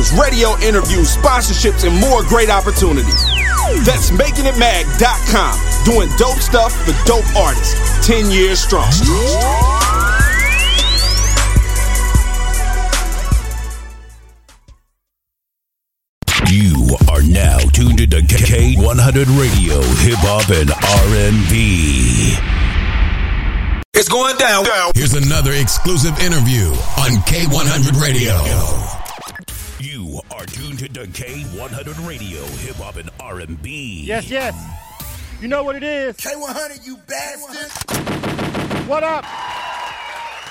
features, radio interviews, sponsorships, and more great opportunities. That's makingitmag.com, doing dope stuff for dope artists. 10 years strong. You are now tuned into K100 Radio, Hip Hop and R&B. It's going down. Here's another exclusive interview on K100 Radio. You are tuned to K100 Radio, Hip Hop and R&B. Yes, yes. You know what it is. K100, you bastard. What up?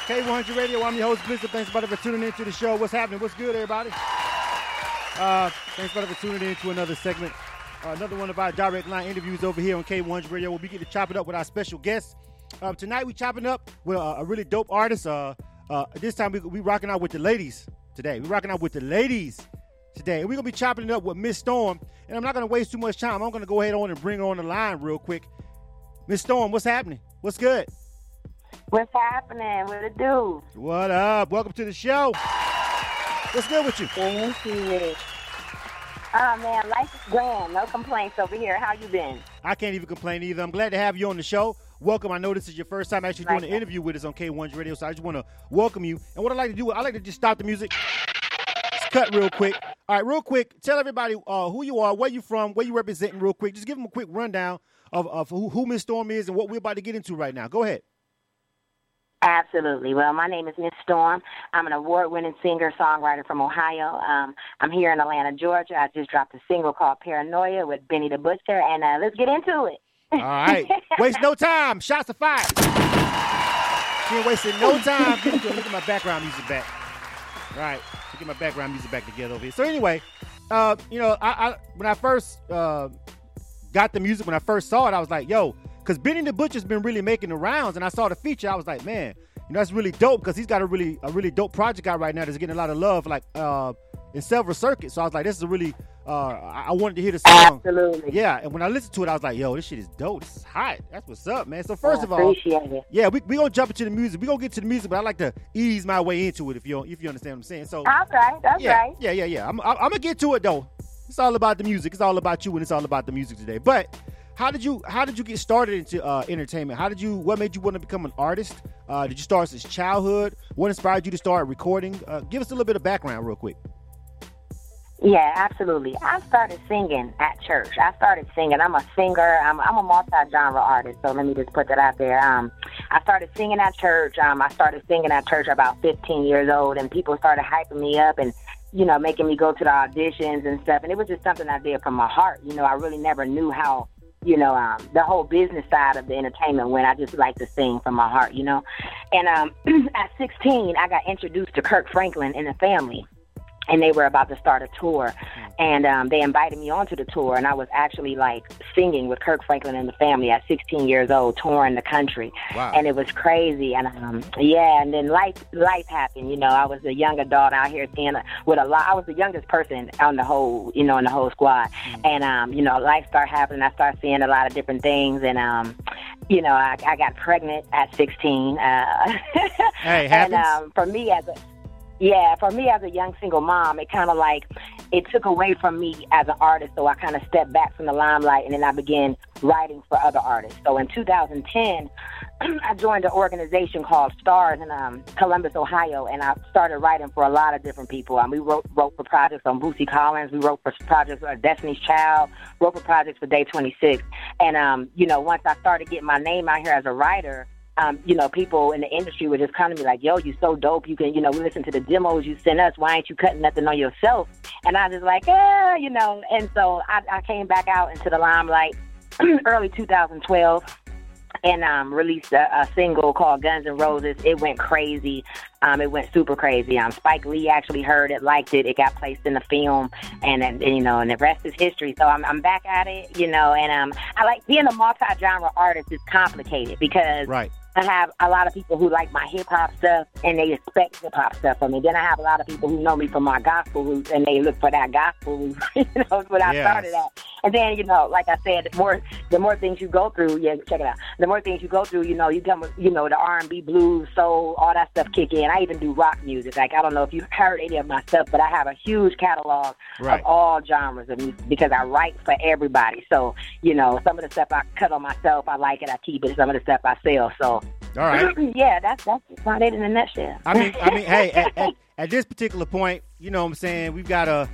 K100 Radio. I'm your host, Blizzard. Thanks, buddy, for tuning into the show. What's happening? What's good, everybody? Uh, thanks, buddy, for tuning in to another segment. Uh, another one of our direct line interviews over here on K100 Radio. We'll be getting to chop it up with our special guests. Um, tonight, we chopping up with a, a really dope artist. Uh, uh, this time, we, we rocking out with the ladies today. We're rocking out with the ladies today. And we're going to be chopping it up with Miss Storm. And I'm not going to waste too much time. I'm going to go ahead on and bring her on the line real quick. Miss Storm, what's happening? What's good? What's happening? What it do? What up? Welcome to the show. What's good with you? Thank you. Oh man, life is grand. No complaints over here. How you been? I can't even complain either. I'm glad to have you on the show. Welcome. I know this is your first time actually doing an interview with us on K1's Radio, so I just want to welcome you. And what I like to do, I like to just stop the music. Let's cut real quick. All right, real quick. Tell everybody uh, who you are, where you from, where you representing, real quick. Just give them a quick rundown of, of who, who Miss Storm is and what we're about to get into right now. Go ahead. Absolutely. Well, my name is Miss Storm. I'm an award-winning singer-songwriter from Ohio. Um, I'm here in Atlanta, Georgia. I just dropped a single called Paranoia with Benny the Butcher, and uh, let's get into it. All right. Waste no time. Shots are fired. She ain't wasting no time. Get. Look at my background music back. All right. Get my background music back together over here. So anyway, uh, you know, I, I when I first uh, got the music, when I first saw it, I was like, yo, because Benny the Butcher's been really making the rounds, and I saw the feature, I was like, man, you know, that's really dope because he's got a really a really dope project out right now that's getting a lot of love, like uh, in several circuits. So I was like, this is a really uh, I wanted to hear the song. Absolutely. Yeah, and when I listened to it, I was like, yo, this shit is dope. This is hot. That's what's up, man. So first of all, appreciate it. yeah, we we gonna jump into the music. We gonna get to the music, but I like to ease my way into it if you if you understand what I'm saying. So right. That's yeah, right. yeah, yeah, yeah. I'm, I'm, I'm gonna get to it though. It's all about the music. It's all about you, and it's all about the music today. But how did you how did you get started into uh, entertainment? How did you what made you want to become an artist? Uh, did you start since childhood? What inspired you to start recording? Uh, give us a little bit of background, real quick. Yeah, absolutely. I started singing at church. I started singing. I'm a singer. I'm, I'm a multi-genre artist. So let me just put that out there. Um, I started singing at church. Um, I started singing at church about 15 years old, and people started hyping me up and you know making me go to the auditions and stuff. And it was just something I did from my heart. You know, I really never knew how you know, um, the whole business side of the entertainment when I just like to sing from my heart, you know. And um, at 16, I got introduced to Kirk Franklin and the family. And they were about to start a tour, and um, they invited me onto the tour. And I was actually like singing with Kirk Franklin and the family at 16 years old, touring the country, Wow. and it was crazy. And um, yeah, and then life life happened. You know, I was a young adult out here seeing a, with a lot. I was the youngest person on the whole, you know, in the whole squad. And um, you know, life started happening. I started seeing a lot of different things, and um, you know, I, I got pregnant at 16. Uh, Hey, it and happens. um, for me as a yeah, for me as a young single mom, it kind of like it took away from me as an artist. So I kind of stepped back from the limelight, and then I began writing for other artists. So in 2010, I joined an organization called Stars in um, Columbus, Ohio, and I started writing for a lot of different people. Um, we wrote wrote for projects on Bootsy Collins. We wrote for projects for Destiny's Child. Wrote for projects for Day 26. And um, you know, once I started getting my name out here as a writer um, you know, people in the industry would just come to me like, yo, you so dope. You can, you know, we listen to the demos you send us. Why ain't you cutting nothing on yourself? And I was like, eh, you know. And so I, I came back out into the limelight early 2012 and um, released a, a single called Guns and Roses. It went crazy. Um, it went super crazy. Um, Spike Lee actually heard it, liked it. It got placed in the film, and, and you know, and the rest is history. So I'm, I'm back at it, you know. And um, I like being a multi-genre artist is complicated because Right. I have a lot of people who like my hip hop stuff and they expect hip hop stuff from me. Then I have a lot of people who know me from my gospel roots and they look for that gospel root. you know, that's what I Yes. started at. And then, you know, like I said, the more the more things you go through, yeah, check it out. The more things you go through, you know, you come with, you know, the R and B, blues, soul, all that stuff kick in. I even do rock music. Like I don't know if you've heard any of my stuff, but I have a huge catalog Right. of all genres of music because I write for everybody. So, you know, some of the stuff I cut on myself, I like it, I keep it. Some of the stuff I sell. So, All right. yeah, that's that's about it in a nutshell. I mean, I mean, hey, at, at, at this particular point, you know what I'm saying? We've got a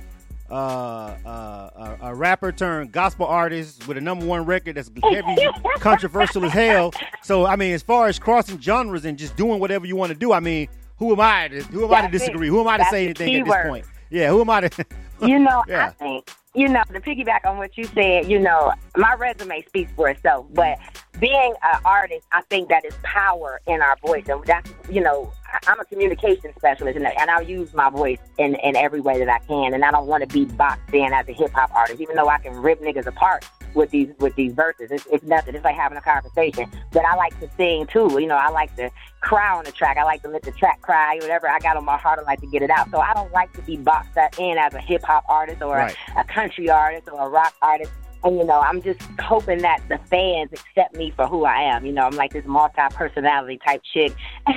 uh, uh, a, a rapper turned gospel artist with a number one record that's heavy controversial as hell. So, I mean, as far as crossing genres and just doing whatever you want to do, I mean, who am I? To, who am I to That's it. disagree? Who am I to That's say anything at this point? Yeah, who am I to? you know, Yeah. I think, you know, to piggyback on what you said, you know, my resume speaks for itself. But being an artist, I think that is power in our voice. And that's, you know, I'm a communication specialist and, and I'll use my voice in, in every way that I can. And I don't want to be boxed in as a hip hop artist, even though I can rip niggas apart with these with these verses. It's, it's nothing. It's like having a conversation. But I like to sing too. You know, I like to cry on the track. I like to let the track cry. Whatever I got on my heart, I like to get it out. So I don't like to be boxed in as a hip hop artist or Right. a, a country artist or a rock artist. And you know, I'm just hoping that the fans accept me for who I am. You know, I'm like this multi-personality type chick.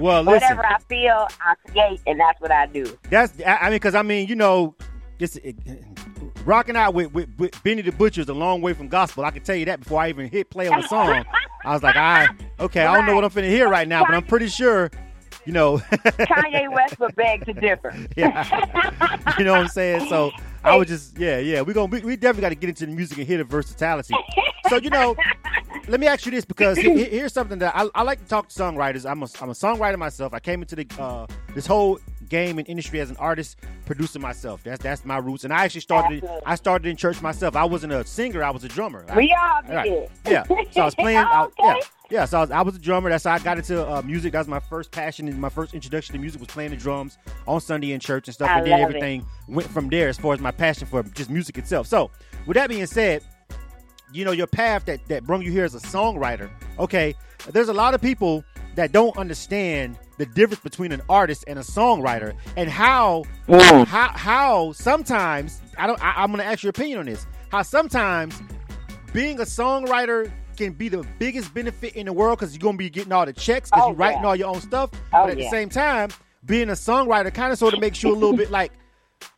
Well, listen. Whatever I feel, I create, and that's what I do. That's I mean, because I mean, you know, this it, rocking out with, with, with Benny the Butcher is a long way from gospel. I can tell you that before I even hit play on the song. I was like, I okay, I don't know what I'm finna hear right now, but I'm pretty sure, you know, Kanye West would beg to differ. yeah, you know what I'm saying. So I was just, yeah, yeah, we gonna we, we definitely got to get into the music and hear the versatility. So you know, let me ask you this because he- he- here's something that I, I like to talk to songwriters. I'm a, I'm a songwriter myself. I came into the uh, this whole game and industry as an artist, producer myself. That's that's my roots. And I actually started Absolutely. I started in church myself. I wasn't a singer. I was a drummer. I- We all did. Right. Yeah. So I was playing. I, okay. yeah. Yeah. So I was, I was a drummer. That's how I got into uh, music. That was my first passion and my first introduction to music was playing the drums on Sunday in church and stuff. I and then love it. everything went from there as far as my passion for just music itself. So with that being said, you know your path that that brought you here as a songwriter. Okay, there's a lot of people that don't understand the difference between an artist and a songwriter, and how how how sometimes I don't. I, I'm going to ask your opinion on this. How sometimes being a songwriter can be the biggest benefit in the world because you're going to be getting all the checks because Oh, you're writing yeah. all your own stuff. Oh, but at the same time, being a songwriter kind of sort of makes you a little bit like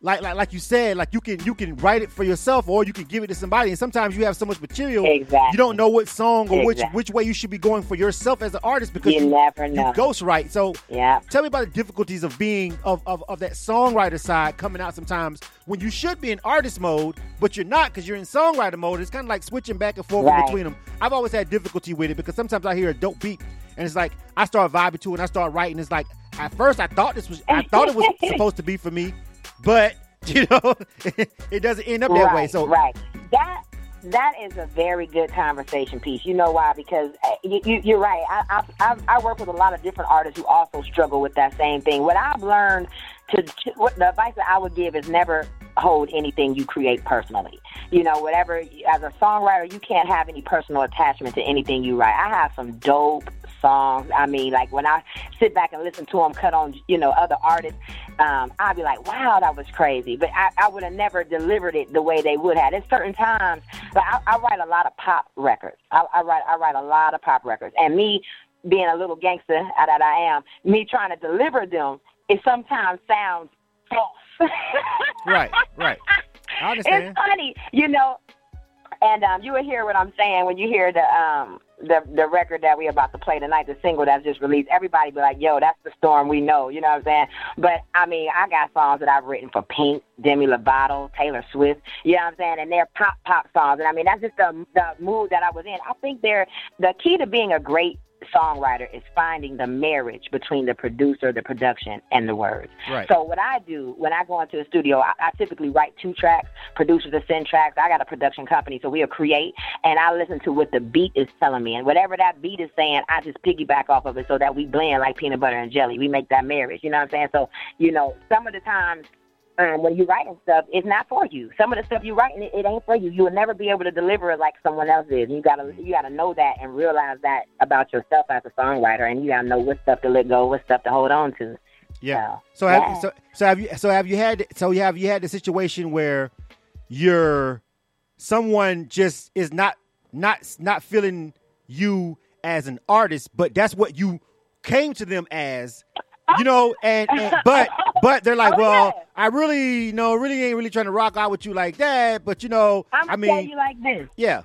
like like like you said, like you can you can write it for yourself or you can give it to somebody. And sometimes you have so much material, Exactly. you don't know what song or which Exactly. which way you should be going for yourself as an artist because You never know. you ghost write. So Yeah. tell me about the difficulties of being of, of, of that songwriter side coming out sometimes when you should be in artist mode, but you're not because you're in songwriter mode. It's kind of like switching back and forth Right. between them. I've always had difficulty with it because sometimes I hear a dope beat and it's like I start vibing to it and I start writing. It's like at first I thought this was I thought it was supposed to be for me, but you know it doesn't end up that right, way. So right, that that is a very good conversation piece. You know why? Because uh, you, you, you're right. I, I I I work with a lot of different artists who also struggle with that same thing. What I've learned to, to what the advice that I would give is never hold anything you create personally. You know, whatever as a songwriter, you can't have any personal attachment to anything you write. I have some dope songs. I mean, like when I sit back and listen to them cut on, you know, other artists, um, I'd be like, wow, that was crazy. But I, I would have never delivered it the way they would have. At certain times, but I, I write a lot of pop records. I, I write I write a lot of pop records, and me being a little gangster that I am, me trying to deliver them, it sometimes sounds false. right, right. I understand. It's funny, you know. And um, you will hear what I'm saying when you hear the um the the record that we're about to play tonight, the single that's just released. Everybody be like, "Yo, that's the storm we know." You know what I'm saying? But I mean, I got songs that I've written for Pink, Demi Lovato, Taylor Swift. You know what I'm saying? And they're pop pop songs. And I mean, that's just the the mood that I was in. I think they're the key to being a great songwriter is finding the marriage between the producer, the production, and the words. Right. So what I do when I go into the studio, I, I typically write two tracks. Producers will send tracks. I got a production company, so we'll create, and I listen to what the beat is telling me, and whatever that beat is saying, I just piggyback off of it, so that we blend like peanut butter and jelly. We make that marriage. You know what I'm saying? So you know, some of the times um, when you're writing stuff, it's not for you. Some of the stuff you're writing, it, it ain't for you. You will never be able to deliver it like someone else is. You gotta you gotta know that and realize that about yourself as a songwriter, and you gotta know what stuff to let go, what stuff to hold on to. Yeah. So, So have yeah. so so have you so have you had so you have you had the situation where you're someone just is not not not feeling you as an artist, but that's what you came to them as, you know, and, and but but they're like, Oh, well, yeah. I really, you know, really ain't really trying to rock out with you like that, but you know, I'm I mean, you like this. yeah,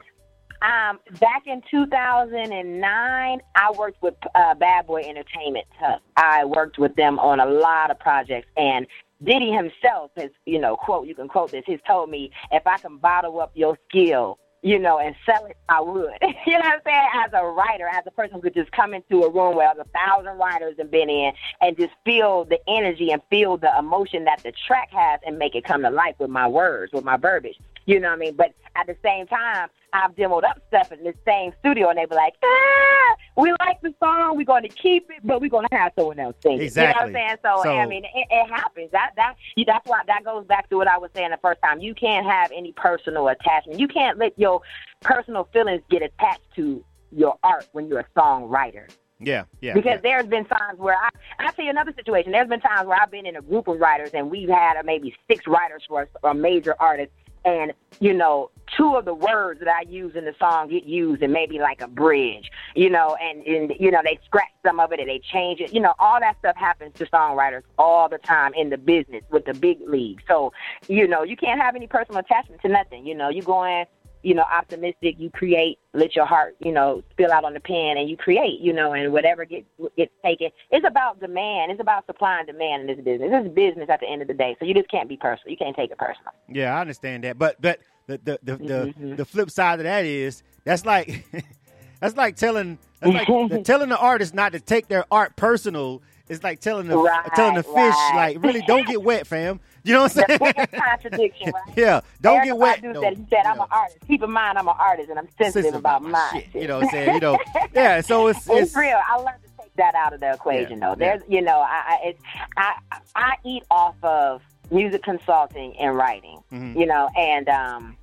Um, back in 2009, I worked with uh, Bad Boy Entertainment. Tuck. I worked with them on a lot of projects, and Diddy himself has, you know, quote you can quote this. He's told me if I can bottle up your skill, you know, and sell it, I would. you know what I'm saying? As a writer, as a person who could just come into a room where a thousand writers have been in and just feel the energy and feel the emotion that the track has and make it come to life with my words, with my verbiage. You know what I mean? But at the same time, I've demoed up stuff in the same studio, and they be like, ah, "We like the song, we're going to keep it, but we're going to have someone else sing it." Exactly. You know what I'm saying? So, So- I mean, it, it happens. That that that's why that goes back to what I was saying the first time. You can't have any personal attachment. You can't let your personal feelings get attached to your art when you're a songwriter. yeah, yeah, Because yeah. there's been times where I, I tell you another situation. There's been times where I've been in a group of writers and we've had uh, maybe six writers for a, a major artist, and you know, two of the words that I use in the song get used and maybe like a bridge, you know, and and you know they scratch some of it and they change it. You know, all that stuff happens to songwriters all the time in the business with the big league. So, you know, you can't have any personal attachment to nothing. You know, you go in you know, optimistic, you create, let your heart, you know, spill out on the pen and you create, you know, and whatever gets gets taken. It's about demand. It's about supply and demand in this business. This is business at the end of the day. So you just can't be personal. You can't take it personal. Yeah, I understand that, but but the the the, the, Mm-hmm. the flip side of that is that's like that's like telling that's like the, telling the artist not to take their art personal. Is like telling the Right, telling the fish right. like really don't get wet, fam. You know what I'm saying? biggest contradiction, right? yeah, don't get wet. No, said, he said, I'm an artist. Keep in mind, I'm an artist and I'm sensitive, sensitive about, my mine. shit. You know what I'm saying? You know, yeah. So it's it's, it's real. I learned to take that out of the equation, Yeah, though. There's, you know, I, I, it's, I, I eat off of music consulting and writing, Mhm. you know, and um,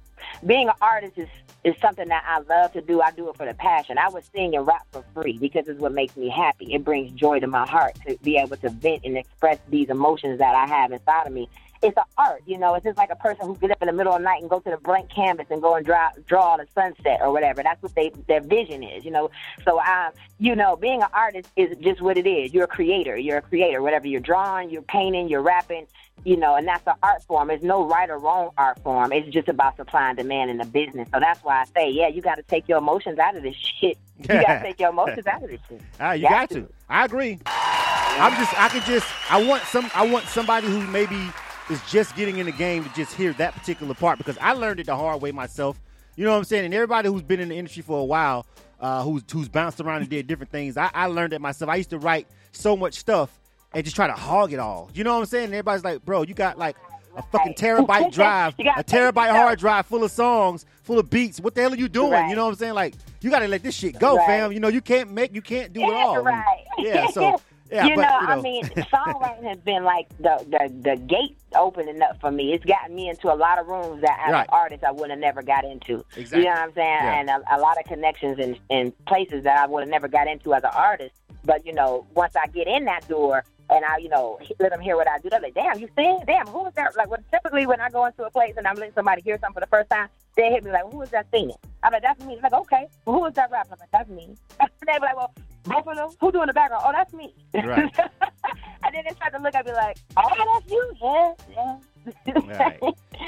being an artist is is something that I love to do. I do it for the passion. I would sing and rap for free because it's what makes me happy. It brings joy to my heart to be able to vent and express these emotions that I have inside of me. It's an art, you know. It's just like a person who get up in the middle of the night and go to the blank canvas and go and draw draw the sunset or whatever. That's what they their vision is, you know. So I, you know, being an artist is just what it is. You're a creator. You're a creator. Whatever you're drawing, you're painting, you're rapping, you know, and that's an art form. There's no right or wrong art form. It's just about supply and demand in the business. So that's why I say, yeah, you got to take your emotions out of this shit. You got to take your emotions out of this shit. Ah, you got to. I agree. I'm just I could just I want some I want somebody who maybe is just getting in the game to just hear that particular part because I learned it the hard way myself. You know what I'm saying? And everybody who's been in the industry for a while, uh, who's who's bounced around and did different things, I, I learned it myself. I used to write so much stuff and just try to hog it all. You know what I'm saying? And everybody's like, bro, you got like a fucking terabyte drive, a terabyte hard drive full of songs, full of beats. What the hell are you doing? Right. You know what I'm saying? Like, you got to let this shit go, Right. fam. You know, you can't make, you can't do it all. Yeah. So, yeah, you, but, know, you know, I mean, songwriting has been like the, the the gate opening up for me. It's gotten me into a lot of rooms that as Right. an artist I would have never got into. Exactly. You know what I'm saying? Yeah. And a, a lot of connections in, in places that I would have never got into as an artist. But you know, once I get in that door and I, you know, let them hear what I do, they're like, "Damn, you sing? Damn, who is that?" Like, well, typically when I go into a place and I'm letting somebody hear something for the first time, they hit me like, "Who is that singing?" I'm like, "That's me." They're like, "Okay, well, who is that rapper?" I'm like, "That's me." they be like, "Well, both of them? Who doing the background?" "Oh, that's me." Right. and then they start to look at me like, "Oh, that's you?" Yeah, yeah. Right.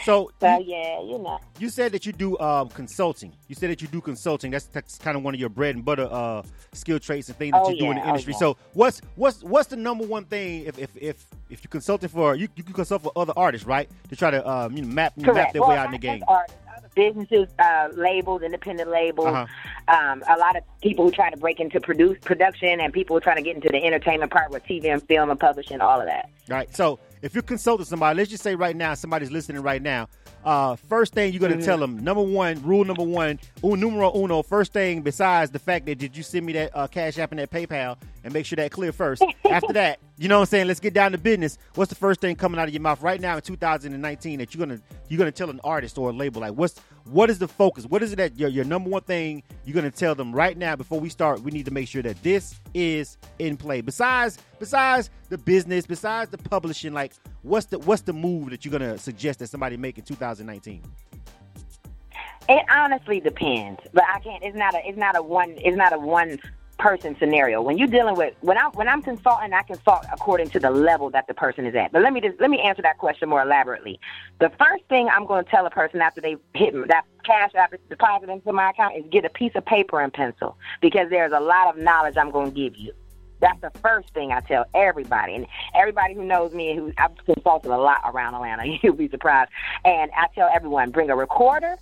So So you, yeah, you know. you said that you do um, consulting. You said that you do consulting. That's that's kind of one of your bread and butter uh, skill traits and things that Oh, you do in the yeah. Oh, industry. yeah. So what's what's what's the number one thing if if if, if you consulting for you you can consult for other artists, right? To try to um, you know, map map their well, way out in the game. artists, businesses, uh, labels, independent labels. Uh-huh. Um, a lot of people who try to break into produce production, and people who try to get into the entertainment part with TV and film and publishing, all of that. Right. So if you're consulting somebody, let's just say right now somebody's listening right now. Uh, first thing you're gonna Mm-hmm. tell them, number one, rule number one, un, numero uno. First thing besides the fact that did you send me that uh, cash app and that PayPal and make sure that clear first. After that, you know what I'm saying. Let's get down to business. What's the first thing coming out of your mouth right now in 2019 that you're gonna you're gonna tell an artist or a label like what's what is the focus? What is it that your your number one thing you're gonna tell them right now before we start? We need to make sure that this is in play. Besides besides the business, besides the publishing, like what's the what's the move that you're gonna suggest that somebody make in 2019? It honestly depends, but I can't. It's not a. It's not a one. It's not a one person scenario. When you're dealing with when I'm when I'm consulting, I consult according to the level that the person is at. But let me just let me answer that question more elaborately. The first thing I'm going to tell a person after they hit that cash after deposit into my account is get a piece of paper and pencil because there's a lot of knowledge I'm going to give you. That's the first thing I tell everybody, and everybody who knows me, who I've consulted a lot around Atlanta, you'll be surprised. And I tell everyone, bring a recorder,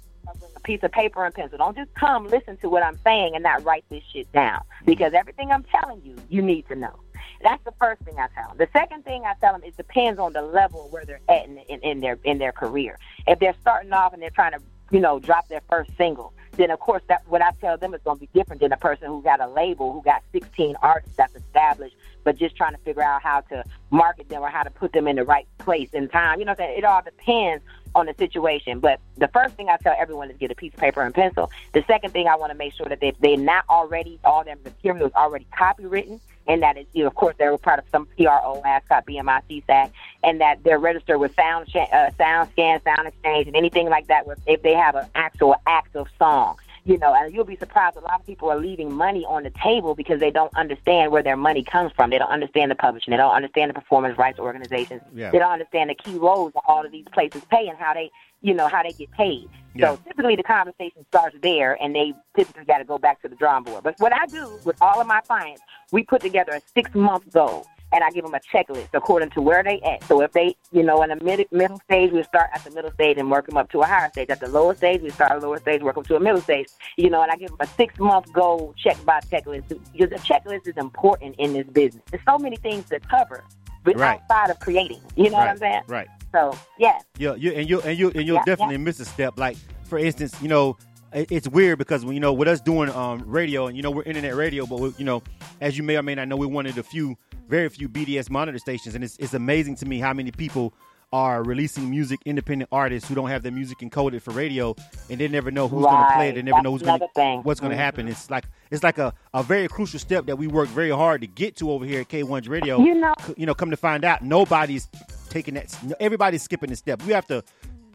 a piece of paper and pencil. Don't just come listen to what I'm saying and not write this shit down because everything I'm telling you, you need to know. That's the first thing I tell them. The second thing I tell them it depends on the level where they're at in, in, in their in their career. If they're starting off and they're trying to you know drop their first single, then of course that what I tell them is going to be different than a person who got a label who got 16 artists that's established, but just trying to figure out how to market them or how to put them in the right place and time. You know, what I'm saying? it all depends on the situation. But the first thing I tell everyone is get a piece of paper and pencil. The second thing I want to make sure that they they're not already all their material is already copywritten and that is, you know, of course, they're part of some PRO, ASCAP, BMI, SESAC, and that they're registered with Sound, uh, Sound Scan, SoundExchange, and anything like that. If they have an actual active song, you know, and you'll be surprised. A lot of people are leaving money on the table because they don't understand where their money comes from. They don't understand the publishing. They don't understand the performance rights organizations. Yeah. They don't understand the key roles that all of these places pay and how they, you know, how they get paid. Yeah. So typically the conversation starts there, and they typically got to go back to the drawing board. But what I do with all of my clients, we put together a six month goal and I give them a checklist according to where they at. So if they, you know, in the mid, middle stage, we start at the middle stage and work them up to a higher stage. At the lower stage, we start at the lower stage, work them to a middle stage. You know, and I give them a six month goal check by checklist because a checklist is important in this business. There's so many things to cover, but Right. outside of creating. You know what I'm saying? Right. So yeah, Yeah, you and you and you and you'll Yeah, definitely miss a step. Like for instance, you know, it's weird because when you know with us doing um radio and you know we're internet radio, but we, you know, as you may or may not know, we're one of the few, very few BDS monitor stations, and it's it's amazing to me how many people are releasing music, independent artists who don't have their music encoded for radio, and they never know who's going to play it. They never know who's going thing. what's going to Mhm. happen. It's like it's like a, a very crucial step that we work very hard to get to over here at K1's Radio. You know- you know, come to find out, nobody's taking that. Everybody's skipping the step. We have to,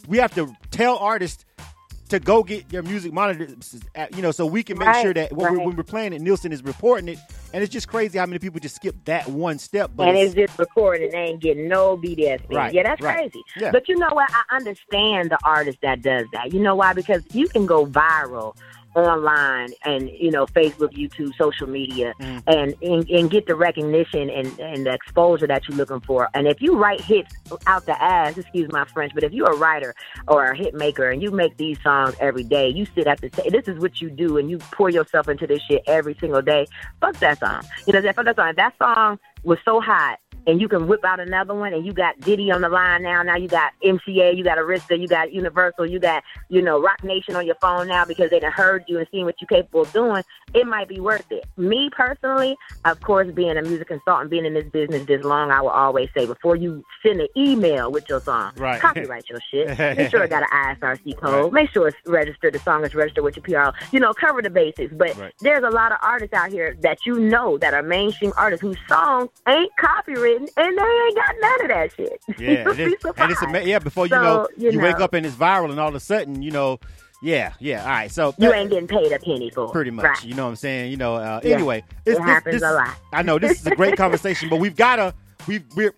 we have to tell artists to go get your music monitored, you know, so we can make Right, sure that when, we're, when we're playing it, Nielsen is reporting it, and it's just crazy how many people just skip that one step. But and it's, it's just recorded. They ain't getting no BDS. Right, Yeah, that's right. crazy. Yeah. But you know what? I understand the artist that does that. You know why? Because you can go viral online and you know Facebook, YouTube, social media, Mm. and, and and get the recognition and and the exposure that you're looking for. And if you write hits out the ass, excuse my French, but if you're a writer or a hit maker and you make these songs every day, you sit at the ta- this is what you do, and you pour yourself into this shit every single day. Fuck that song. You know that fuck that song. That song was so hot and you can whip out another one and you got Diddy on the line now. Now you got MCA, you got Arista, you got Universal, you got, you know, Roc Nation on your phone now because they done heard you and seen what you're capable of doing. It might be worth it. Me personally, of course, being a music consultant, being in this business this long, I will always say before you send an email with your song, Right. copyright your shit. Make sure it got an ISRC code. Make sure it's registered, the song is registered with your PRO. You know, cover the basics. But Right. there's a lot of artists out here that you know that are mainstream artists whose songs ain't copywritten and they ain't got none of that shit. yeah, You'll it be is, and it's ama- yeah. Before you So, know, you, you wake up and it's viral, and all of a sudden, you know, yeah, yeah. All right, so You ain't getting paid a penny for it. pretty much. Right. You know what I'm saying? You know. Uh, Yeah, anyway, it this, happens this, a lot. I know this is a great conversation, but we've gotta we we're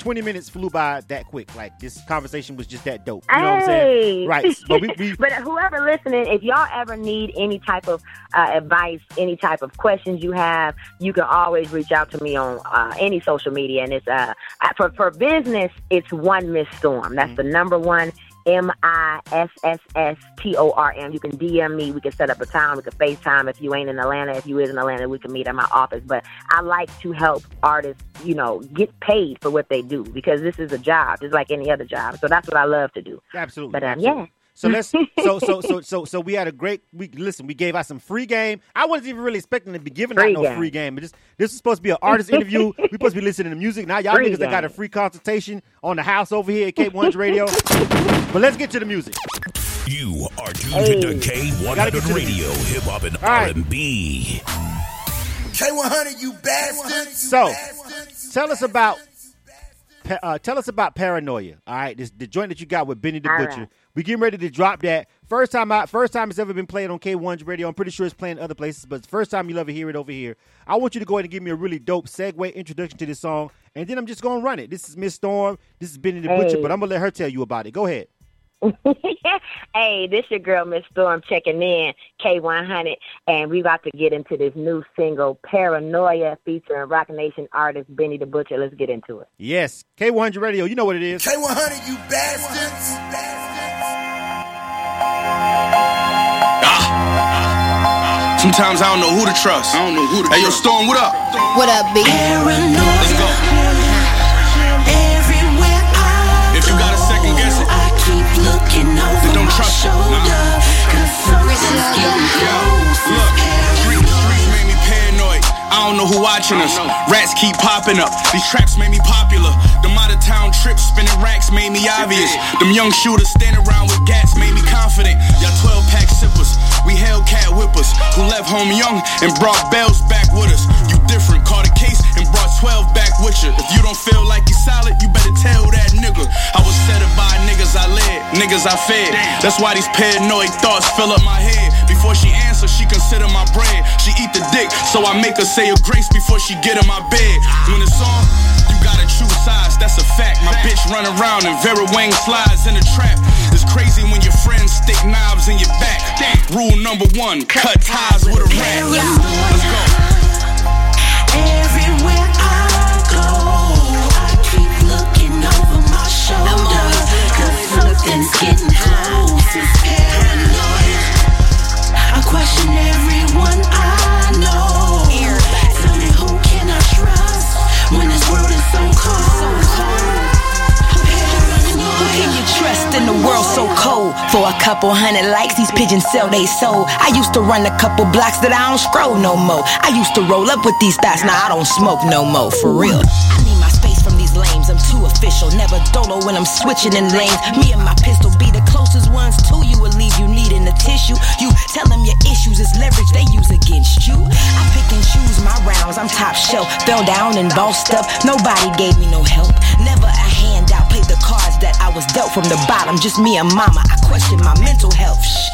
20 minutes flew by that quick. Like this conversation was just that dope. You know what I'm saying? Hey. Right. But we, we but whoever listening, if y'all ever need any type of uh, advice, any type of questions you have, you can always reach out to me on uh, any social media. And it's uh, for for business, it's one Miss Storm. That's the number one. M I S S S T O R M. You can DM me. We can set up a time. We can FaceTime. If you ain't in Atlanta, if you is in Atlanta, we can meet at my office. But I like to help artists, you know, get paid for what they do because this is a job, just like any other job. So that's what I love to do. Absolutely. But, um, absolutely. yeah. So let's so so so so so we had a great week. Listen, we gave out some free game. I wasn't even really expecting to be giving Free out no game. free game. But this this is supposed to be an artist interview. we supposed to be listening to music. Now y'all Free niggas that got a free consultation on the house over here at K One's Radio. but let's get to the music. You are tuned Hey. to Gotta get to K100 Radio, hip hop and. R&B. K100, you bastard. So, Tell us about uh, tell us about Paranoia. All right, this the joint that you got with Benny the All Butcher. right. We getting ready to drop that. First time out, first time it's ever been played on K1's radio. I'm pretty sure it's playing other places, but the first time you'll ever hear it over here. I want you to go ahead and give me a really dope segue introduction to this song, and then I'm just gonna run it. This is Miss Storm. This is Benny the Butcher, but I'm gonna let her tell you about it. Go ahead. hey, this your girl Miss Storm checking in, K100, and we about to get into this new single, Paranoia, featuring Roc Nation artist Benny the Butcher. Let's get into it. Yes, K100 radio. You know what it is. K100, you bastards. Sometimes I don't know who to trust. I don't know who to Hey, yo, Storm, what up? What up, B? Let's go. If you got a second guess it, I keep looking over Then don't my trust it. shoulder. Nah. Cause something's getting close. Look, street, streets made me paranoid. I don't know who watching us. Rats keep popping up. These traps made me popular. Them out of town trips, spinning racks made me obvious. Them young shooters standing around with gats made me confident. Y'all 12 pack sippers. We Hellcat whippers who left home young and brought bells back with us. You different, caught a case 12 back with you. If you don't feel like you solid, you better tell that nigga. I was set up by niggas I led, niggas I fed. That's why these paranoid thoughts fill up my head. Before she answer, she consider my bread. She eat the dick, so I make her say a grace before she get in my bed. When it's on, you gotta choose sides, that's a fact. My bitch run around and Vera Wang slides in a trap. It's crazy when your friends stick knives in your back. Rule number one, cut ties with a rat. Let's go. Everywhere paranoia. I question everyone I know. Tell me who can I trust when this world is so cold? Who can you trust in the world so cold? For a couple hundred likes, these pigeons sell they soul. I used to run a couple blocks that I don't scroll no more. I used to roll up with these thoughts, now I don't smoke no more, for real. Official. Never dolo when I'm switching in lanes. Me and my pistol be the closest ones to you, will leave you needing a tissue. You tell them your issues is leverage they use against you. I pick and choose my rounds, I'm top shelf. Fell down and bossed up, nobody gave me no help. Never cards that I was dealt from the bottom. Just me and mama, I question my mental health. Shh.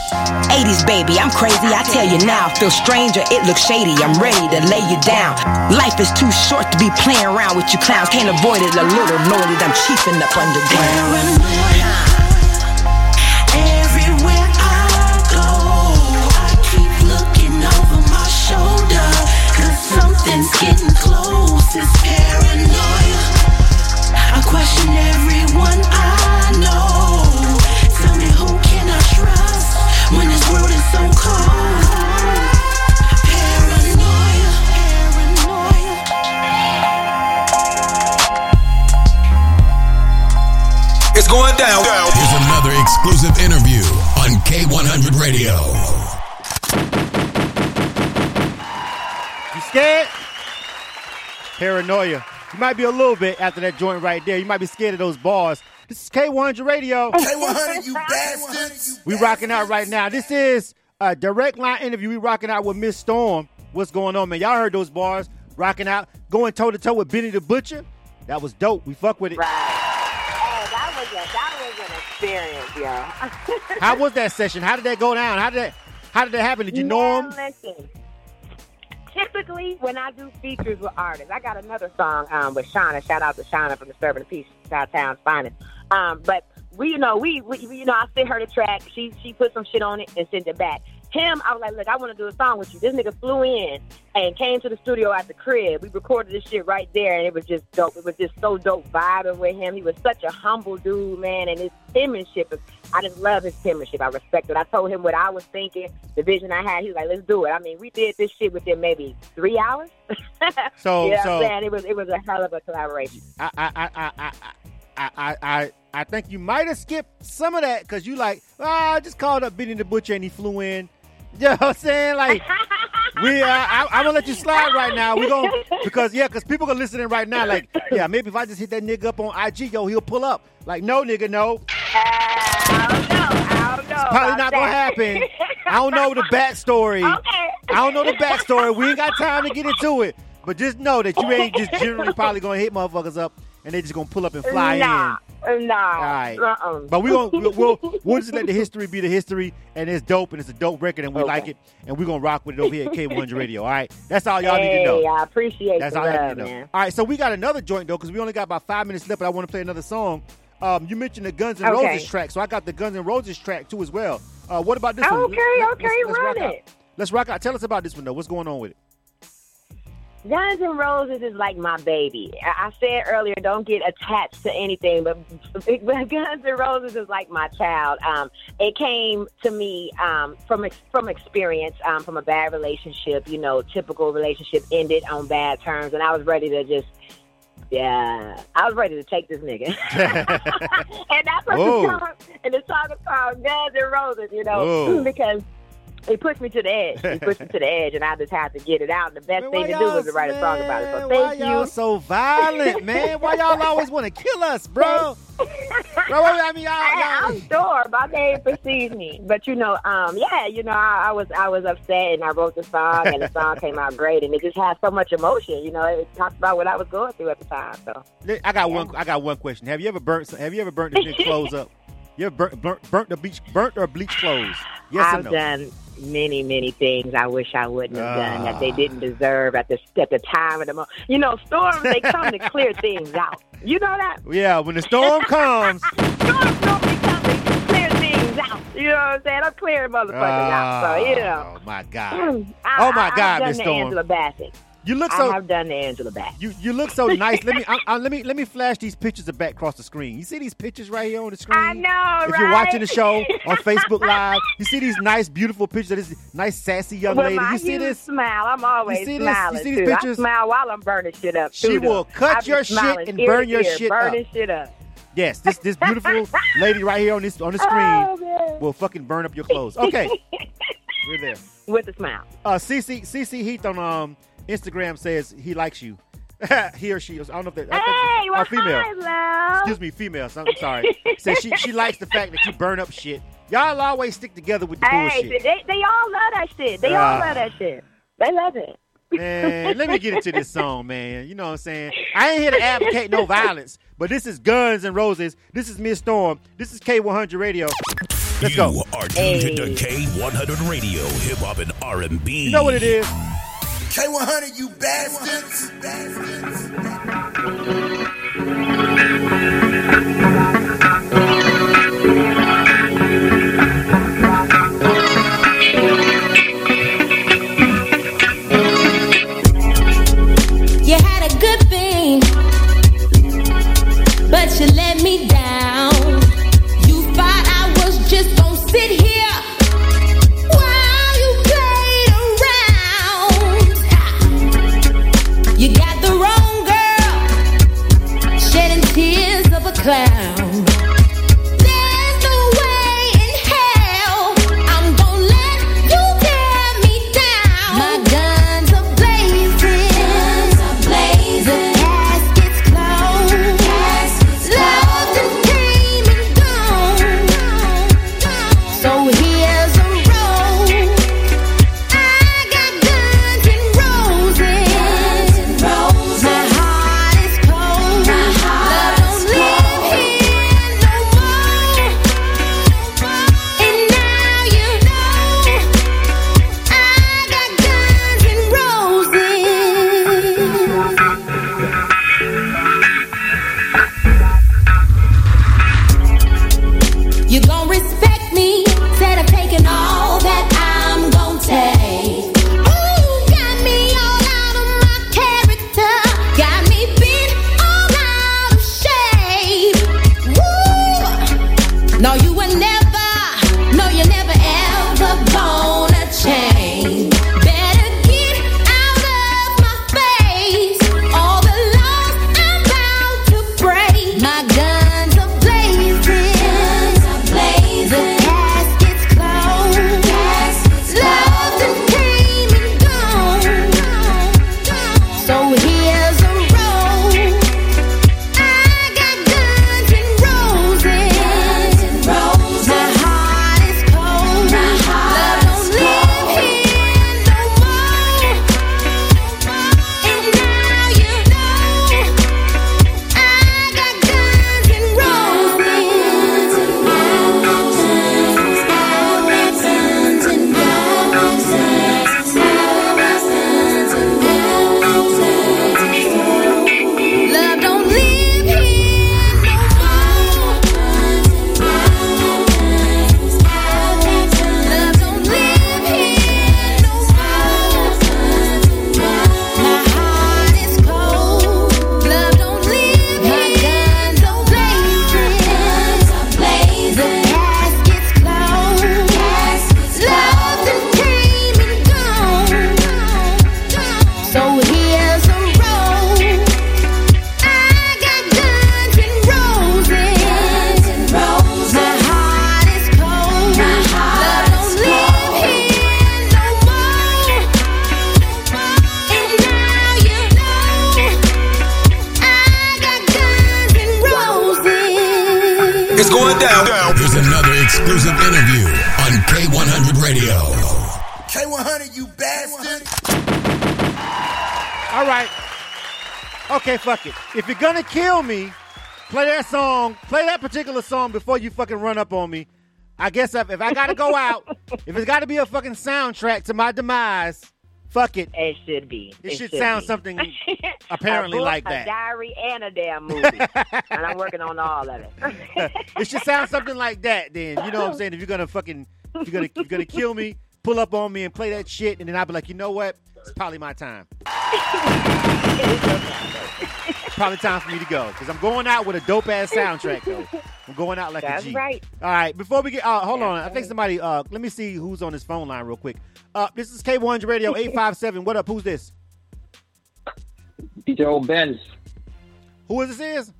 80s baby, I'm crazy, I tell you now. Feel stranger, it looks shady, I'm ready to lay you down. Life is too short to be playing around with you clowns. Can't avoid it a little, know that I'm chiefing up underground. Everywhere I go, I keep looking over my shoulder. Cause something's getting close. It's paranoia. I question everyone exclusive interview on K100 Radio. You scared? Paranoia. You might be a little bit after that joint right there. You might be scared of those bars. This is K100 Radio. K100, you bastards. We rocking out right now. This is a direct line interview. We rocking out with Miss Storm. What's going on, man? Y'all heard those bars. Rocking out, going toe to toe with Benny the Butcher. That was dope. We fuck with it. Right. Oh, that was a that was an experience, yo. How was that session? How did that go down? How did that how did that happen? Did you know him? Listen. Typically, when I do features with artists, I got another song um, with Shauna. Shout out to Shauna from the Servant of Peace, Town's finest. Um, but we, you know, we, we, you know, I sent her the track. She, she put some shit on it and sent it back. Him, I was like, look, I want to do a song with you. This nigga flew in and came to the studio at the crib. We recorded this shit right there, and it was just dope. It was just so dope vibing with him. He was such a humble dude, man, and his penmanship is. I just love his penmanship. I respect it. I told him what I was thinking, the vision I had. He was like, "Let's do it." I mean, we did this shit within maybe three hours. So- you know so- what I'm saying? It was it was a hell of a collaboration. I I I I I I I, I, think you might have skipped some of that because you like, ah, I just called up Benny the Butcher and he flew in. You know what I'm saying? Like we, uh, I, I'm gonna let you slide right now. We gonna because yeah, because people are listening right now. Like yeah, maybe if I just hit that nigga up on IG, yo, he'll pull up. Like no, nigga, no. I don't know. I don't know. Probably about not gonna happen. I don't know the backstory. Okay. I don't know the backstory. We ain't got time to get into it. But just know that you ain't just generally probably gonna hit motherfuckers up and they just gonna pull up and fly nah, in. Nah. All right. Uh-uh. But we gonna we'll, we'll we'll just let the history be the history, and it's dope, and it's a dope record, and we Okay. like it, and we're gonna rock with it over here at K100 Radio. All right, that's all y'all need to know. Hey, I appreciate That's all love, need to know. man. All right, so we got another joint though, because we only got about five minutes left, but I want to play another song. Um, you mentioned the Guns N' Okay. Roses track, so I got the Guns N' Roses track too as well. Uh, what about this one? Okay, Let- okay, rock run out. it. Let's rock out. Tell us about this one though. What's going on with it? Guns N' Roses is like my baby. I said earlier, don't get attached to anything, but Guns N' Roses is like my child. Um, it came to me um, from from experience, um, from a bad relationship. You know, typical relationship ended on bad terms, and I was ready to just. Yeah, I was ready to take this nigga, and that's what the song. And the song is called Guns N' Roses, you know, Whoa. because it pushed me to the edge. It pushed me to the edge, and I just had to get it out. And the best Man, thing to do was to write a song about it. So why thank y'all you. so violent, man? Why y'all always want to kill us, bro? bro, I mean, y'all, I, I'm sure my name precedes me, but you know, um, yeah, you know, I, I was I was upset, and I wrote the song, and the song came out great, and it just had so much emotion. You know, it talked about what I was going through at the time. So I got one. I got one question. Have you ever burnt? Have you ever burnt the clothes up? You ever burnt, burnt, burnt the beach, burnt or bleach clothes? Yes I've no? done many, many things I wish I wouldn't have done that they Ah. didn't deserve at the at the time of the moment. You know, storms they come to clear things out. You know that. Yeah, when the storm comes. Storms come to clear things out. You know what I'm saying? I'm clearing motherfuckers out. So you know. Oh my God! I, Oh, my I, God, Miss Storm. Angela Bassett. You look so. I have done the Angela Bassett. you you look so nice. Let me I, I, let me let me flash these pictures of back across the screen. You see these pictures right here on the screen. I know, If you're watching the show on Facebook Live, you see these nice, beautiful pictures of this nice, sassy young With lady. You see this? smile, I'm always you see this? You see these too. pictures? I smile while I'm burning shit up. She will though. cut I be your shit and burn your shit burning up. shit up. Yes, this this beautiful lady right here on this on the screen Oh, will fucking burn up your clothes. Okay, we're there. With a smile. Uh, CC CC Heath on um Instagram says he likes you. he or she. I don't know if that. I Hey, it's- well, or female. hi, love. Excuse me, female. so I'm sorry. Says she she likes the fact that you burn up shit. Y'all always stick together with the Hey, bullshit. they, they all love that shit. They all Ah. love that shit. They love it. Man, let me get into this song, man. You know what I'm saying? I ain't here to advocate no violence, but this is Guns and Roses. This is Miss Storm. This is K100 Radio. Let's you go. are tuned to Hey. K100 Radio, hip hop and R&B. You know what it is? K100, you bastards. bastards. Another exclusive interview on K100 Radio. K100, you bastard. All right. Okay, fuck it. If you're gonna kill me, play that song. Play that particular song before you fucking run up on me. I guess if, if I gotta go out, if it's gotta be a fucking soundtrack to my demise, fuck it. It should be. It should sound be. something apparently a book, like A that. diary and a damn movie, and I'm working on all of it. it should sound something like that. Then you know what I'm saying. If you're gonna fucking, if you're gonna, you're gonna kill me, pull up on me and play that shit, and then I'll be like, you know what? It's probably my time. Probably time for me to go because I'm going out with a dope ass soundtrack though. I'm going out like That's a G. right. All right. Before we get, uh, hold on. That's I think somebody. Uh, let me see who's on this phone line real quick. Uh, this is K100 Radio eight five seven. What up? Who's this? DJ O Benz. Who is this? Is?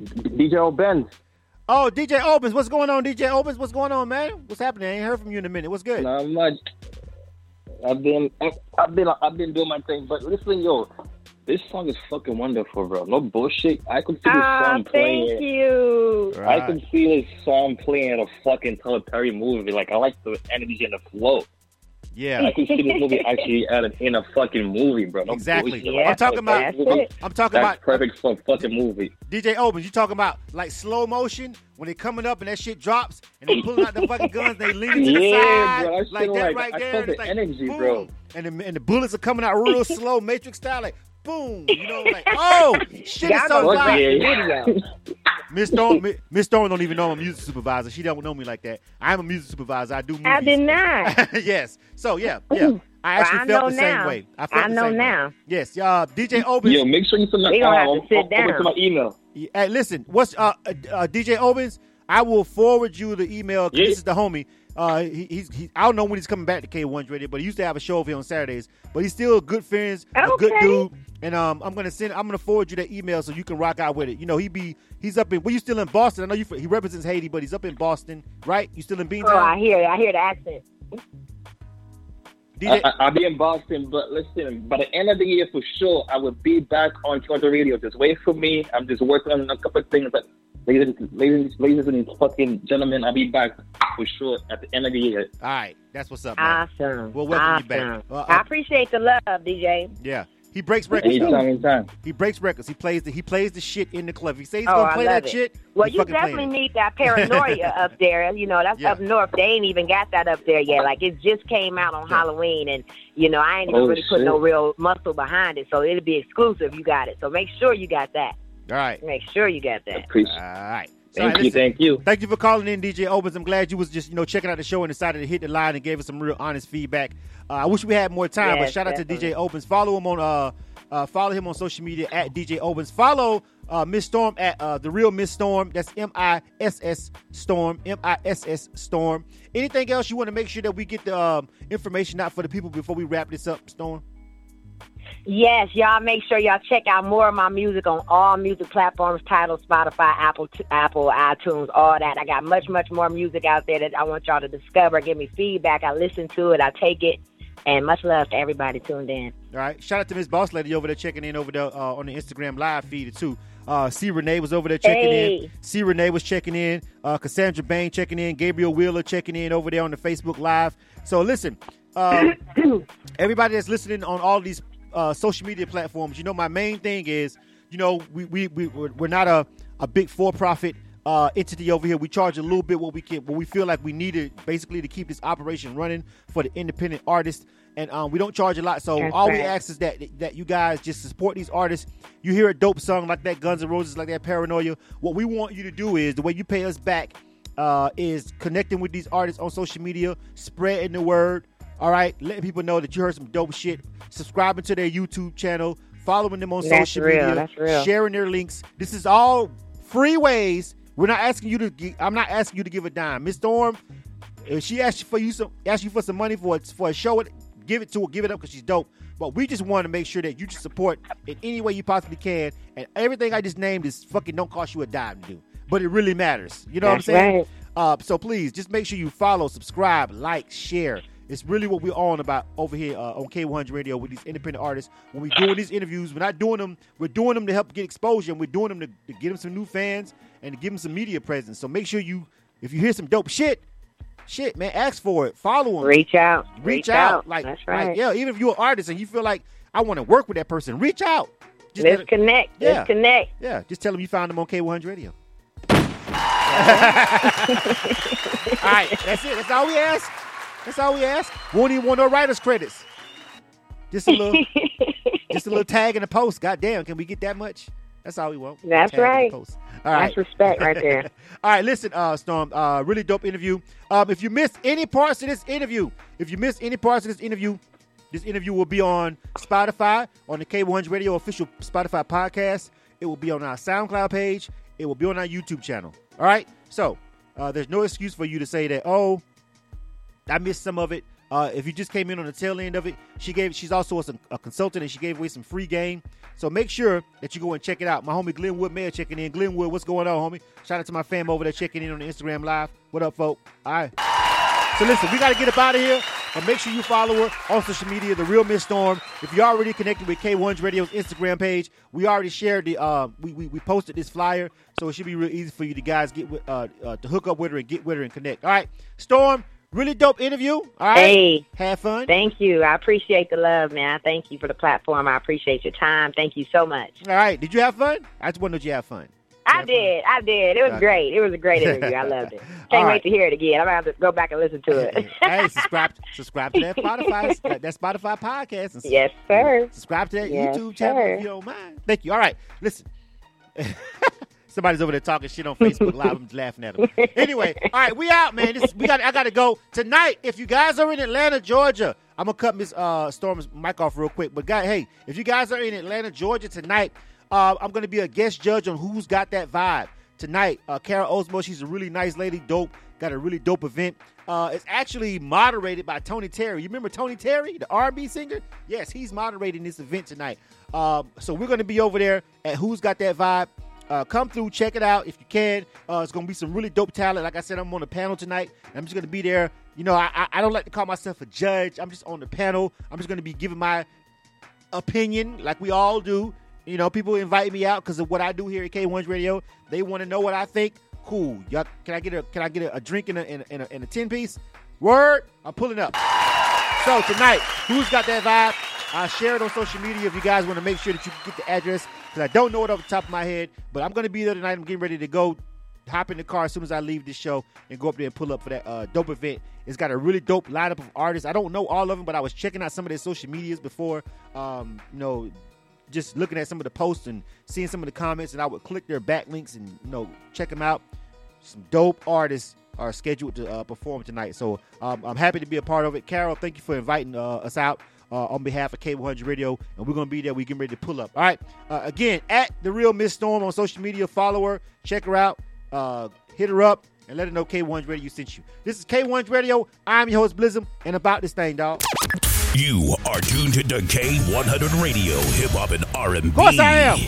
DJ O Benz. Oh, DJ Opens. What's going on, DJ Opens? What's going on, man? What's happening? I ain't heard from you in a minute. What's good? Not much. I've been, I've been, I've been doing my thing. But listen, yo, this song is fucking wonderful, bro. No bullshit. I could see this Ah, song playing. thank you. I can see this song playing in a fucking Tyler Perry movie. Like I like the energy and the flow. Yeah. I can see this movie actually added in a fucking movie, bro. No Exactly. bullshit. I'm talking about. That's I'm, it. I'm talking That's about perfect for a fucking movie. DJ Opens. You talking about like slow motion when they coming up and that shit drops and they pulling out the fucking guns. They leaning to the Yeah, side bro, that like that like- right I there. felt the like, energy, boom. bro. And the, and the bullets are coming out real slow, Matrix style, like boom. You know, like oh shit is so gonna fly. watch the Yeah. video. Miss Storm, Mi- Miss Storm don't even know I'm a music supervisor. She don't know me like that. I'm a music supervisor. I do movies. I did not. yes. So yeah, yeah. I actually I felt know the same now. way. I felt I the know same way. now. Yes. Uh, DJ Opens. Yeah, make sure you send that We gonna have um, to sit over to my email. Hey, listen, what's uh, uh, uh, DJ Owens? I will forward you the email. Yeah. This is the homie. Uh, he, he's he, I don't know when he's coming back to K1 Radio, but he used to have a show over here on Saturdays. But he's still a good friends, a good dude. And um, I'm gonna send. I'm gonna forward you that email so you can rock out with it. You know, he be he's up in. Well, you still in Boston? I know you. He represents Haiti, but he's up in Boston, right? You still in Beantown? Oh, I hear. I hear the accent. I, I, I'll be in Boston, but listen, by the end of the year for sure, I will be back on Toronto Radio. Just wait for me. I'm just working on a couple of things. But ladies, ladies, ladies and fucking gentlemen, I'll be back for sure at the end of the year. all right, that's what's up. Man. Awesome. We'll welcome awesome. you back. Uh, uh, I appreciate the love, DJ. Yeah, he breaks records. though. Anytime, anytime. He breaks records. He plays the he plays the shit in the club. If he says he's Oh, gonna I play that it. shit. Well, you definitely need that paranoia up there. You know, that's Yeah. up north. They ain't even got that up there yet. Like it just came out on Yeah. Halloween, and you know, I ain't even Oh, really put no real muscle behind it. So it'll be exclusive. You got it. So make sure you got that. All right. Make sure you got that. Appreciate All right. So, Thank hey, you, listen, thank you. Thank you for calling in, DJ Opens. I'm glad you was just you know checking out the show and decided to hit the line and gave us some real honest feedback. Uh, I wish we had more time, but Yes, shout out to. DJ Opens. Follow him on uh, uh follow him on social media at DJ Opens. Follow uh, Miss Storm at uh, the real Miss Storm. That's M I S S Storm. M I S S Storm. Anything else you want to make sure that we get the um, information out for the people before we wrap this up, Storm? Yes, y'all make sure y'all check out more of my music on all music platforms, Tidal, Spotify, Apple, Apple, iTunes, all that. I got much, much more music out there that I want y'all to discover. Give me feedback. I listen to it. I take it. And much love to everybody tuned in. All right. Shout out to Miss Boss Lady over there checking in over there uh, on the Instagram live feed too. Uh, C Renee was over there checking in. Hey. C Renee was checking in. Uh, Cassandra Bain checking in. Gabriel Wheeler checking in over there on the Facebook live. So listen, um, everybody that's listening on all these uh, social media platforms, you know, my main thing is, you know, we we we we're not a a big for profit. Uh, entity over here, we charge a little bit what we can, what we feel like we need it basically to keep this operation running for the independent artist, and um, we don't charge a lot. So That's all we ask is that that you guys just support these artists. You hear a dope song like that, Guns N' Roses, like that Paranoia. What we want you to do is the way you pay us back uh, is connecting with these artists on social media, spreading the word. All right, letting people know that you heard some dope shit. Subscribing to their YouTube channel, following them on That's social real, media, sharing their links. This is all free ways. We're not asking you to. I'm not asking you to give a dime, Miss Storm. If she asks you for you some, asks you for some money for for a show, it give it to her, give it up because she's dope. But we just want to make sure that you just support in any way you possibly can, and everything I just named is fucking don't cost you a dime to do, but it really matters. You know That's what I'm saying? right. Uh, so please just make sure you follow, subscribe, like, share. It's really what we're on about over here uh, on K100 Radio with these independent artists. When we're doing these interviews, we're not doing them. We're doing them to help get exposure, and we're doing them to, to get them some new fans and to give them some media presence. So make sure you, if you hear some dope shit, shit, man, ask for it. Follow him. Reach out. Reach, Reach out. out. Like, That's like, right. yeah, even if you're an artist and you feel like I want to work with that person, reach out. Just let Let's it- connect. Yeah. Let's connect. yeah, just tell them you found them on K100 Radio. all right, that's it. That's all we ask. That's all we ask. Won't even want no writers credits. Just a little, just a little tag in the post. Goddamn, can we get that much? That's all we want. That's Tag right. All right. That's respect right there. All right, listen, uh, Storm. Uh, really dope interview. Um, if you missed any parts of this interview, if you missed any parts of this interview, this interview will be on Spotify on the K100 Radio official Spotify podcast. It will be on our SoundCloud page. It will be on our YouTube channel. All right. So uh, there's no excuse for you to say that. Oh, I missed some of it. Uh, if you just came in on the tail end of it, she gave. She's also a, a consultant, and she gave away some free game. So make sure that you go and check it out. My homie Glenwood Mayer checking in. Glenwood, what's going on, homie? Shout out to my fam over there checking in on the Instagram live. What up, folk? All right. So listen, we got to get up out of here. But make sure you follow her on social media, The Real Miss Storm. If you're already connected with K1's Radio's Instagram page, we already shared the, uh, we, we, we posted this flyer. So it should be real easy for you to guys get with, uh, uh, to hook up with her and get with her and connect. All right. Storm, really dope interview. All right. Hey. Have fun. Thank you. I appreciate the love, man. I thank you for the platform. I appreciate your time. Thank you so much. All right. Did you have fun? I just did you have fun. I did. I did. It was Okay. great. It was a great interview. I loved it. Can't right. wait to hear it again. I'm gonna have to go back and listen to it. hey, subscribe, subscribe to that Spotify, that, that Spotify podcast. And yes, sir. Subscribe to that Yes, YouTube channel sir. if you don't mind. Thank you. All right, listen. Somebody's over there talking shit on Facebook Live. I'm laughing at them. Anyway, all right, we out, man. This, we got. I got to go tonight. If you guys are in Atlanta, Georgia, I'm gonna cut Miss uh, Storm's mic off real quick. But guy, hey, if you guys are in Atlanta, Georgia tonight, uh, I'm gonna be a guest judge on who's got that vibe tonight. Uh, Kara Osmo, she's a really nice lady, dope. Got a really dope event. Uh, it's actually moderated by Tony Terry. You remember Tony Terry, the R&B singer? Yes, he's moderating this event tonight. Um, so we're going to be over there at Who's Got That Vibe. Uh, come through, check it out if you can. Uh, it's going to be some really dope talent. Like I said, I'm on the panel tonight. I'm just going to be there. You know, I, I, I don't like to call myself a judge. I'm just on the panel. I'm just going to be giving my opinion like we all do. You know, people invite me out because of what I do here at K1's Radio. They want to know what I think. Cool. Y'all, can I get a can I get a, a drink in a, in a in a ten piece? Word. I'm pulling up. So tonight, who's got that vibe? Uh, share it on social media if you guys want to make sure that you get the address because I don't know it off the top of my head. But I'm going to be there tonight. I'm getting ready to go. Hop in the car as soon as I leave this show and go up there and pull up for that uh, dope event. It's got a really dope lineup of artists. I don't know all of them, but I was checking out some of their social medias before. Um, you know, just looking at some of the posts and seeing some of the comments, and I would click their backlinks and you know check them out. Some dope artists are scheduled to uh, perform tonight, so um, I'm happy to be a part of it. Carol, thank you for inviting uh, us out uh, on behalf of K100 Radio, and we're gonna be there. We're getting ready to pull up. All right, uh, again at the real Miss Storm on social media. Follow her, check her out, uh, hit her up. And let her know K100 Radio sent you. This is K100 Radio. I'm your host Blizzum, and about this thing, dog. You are tuned to K100 Radio, hip hop and R&B. Of course I am.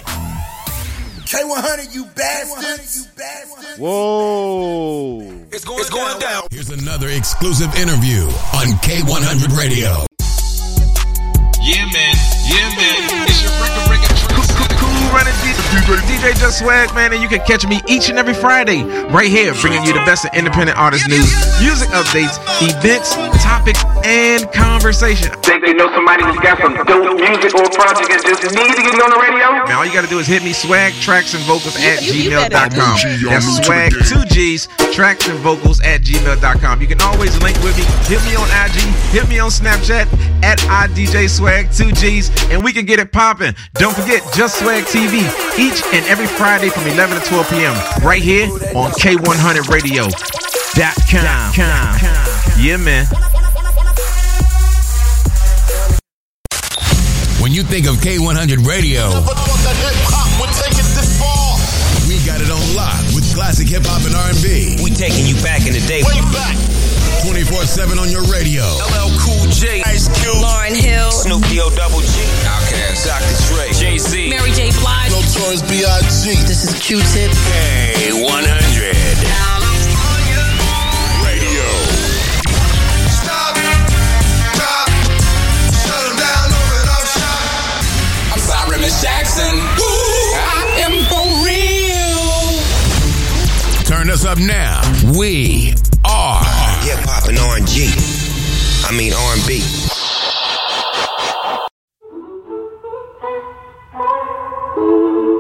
K100, you bastards. You bastards. Whoa. It's going, it's going down. Here's another exclusive interview on K100 Radio. Yeah, man. Yeah, man. It's your record breaking Cool running DJ, DJ Just Swag, man, and you can catch me each and every Friday right here, bringing you the best of independent artist news, music updates, events, topics, and conversation. Think they know somebody that's got some dope music or project and just need to get it on the radio? Man, all you gotta do is hit me swag tracks and vocals at you- you better. gmail.com. That's swag two G's tracks and vocals at gmail.com. You can always link with me. Hit me on IG, hit me on Snapchat at IDJ Swag two G's, and we can get it popping. Don't forget Just Swag TV each and every Friday from 11 to 12 p.m. right here on K100 Radio. Dot com. Yeah, man. When you think of K100 Radio, we got it on lock with classic hip hop and R&B. We taking you back in the day. 24/7 on your radio. LL Cool J, Ice Cube, Lauryn Hill, Snoop D-O Double G, Outkast, Dr. Dre, Jay Z, Mary J. Blige. Notorious B.I.G. This is Q-Tip. K100 Radio. Stop, drop, shut them down, open up shop. I'm sorry, Miss Jackson. I am for real. Because up now, we are hip hop and R&G. I mean R&B. Thank you.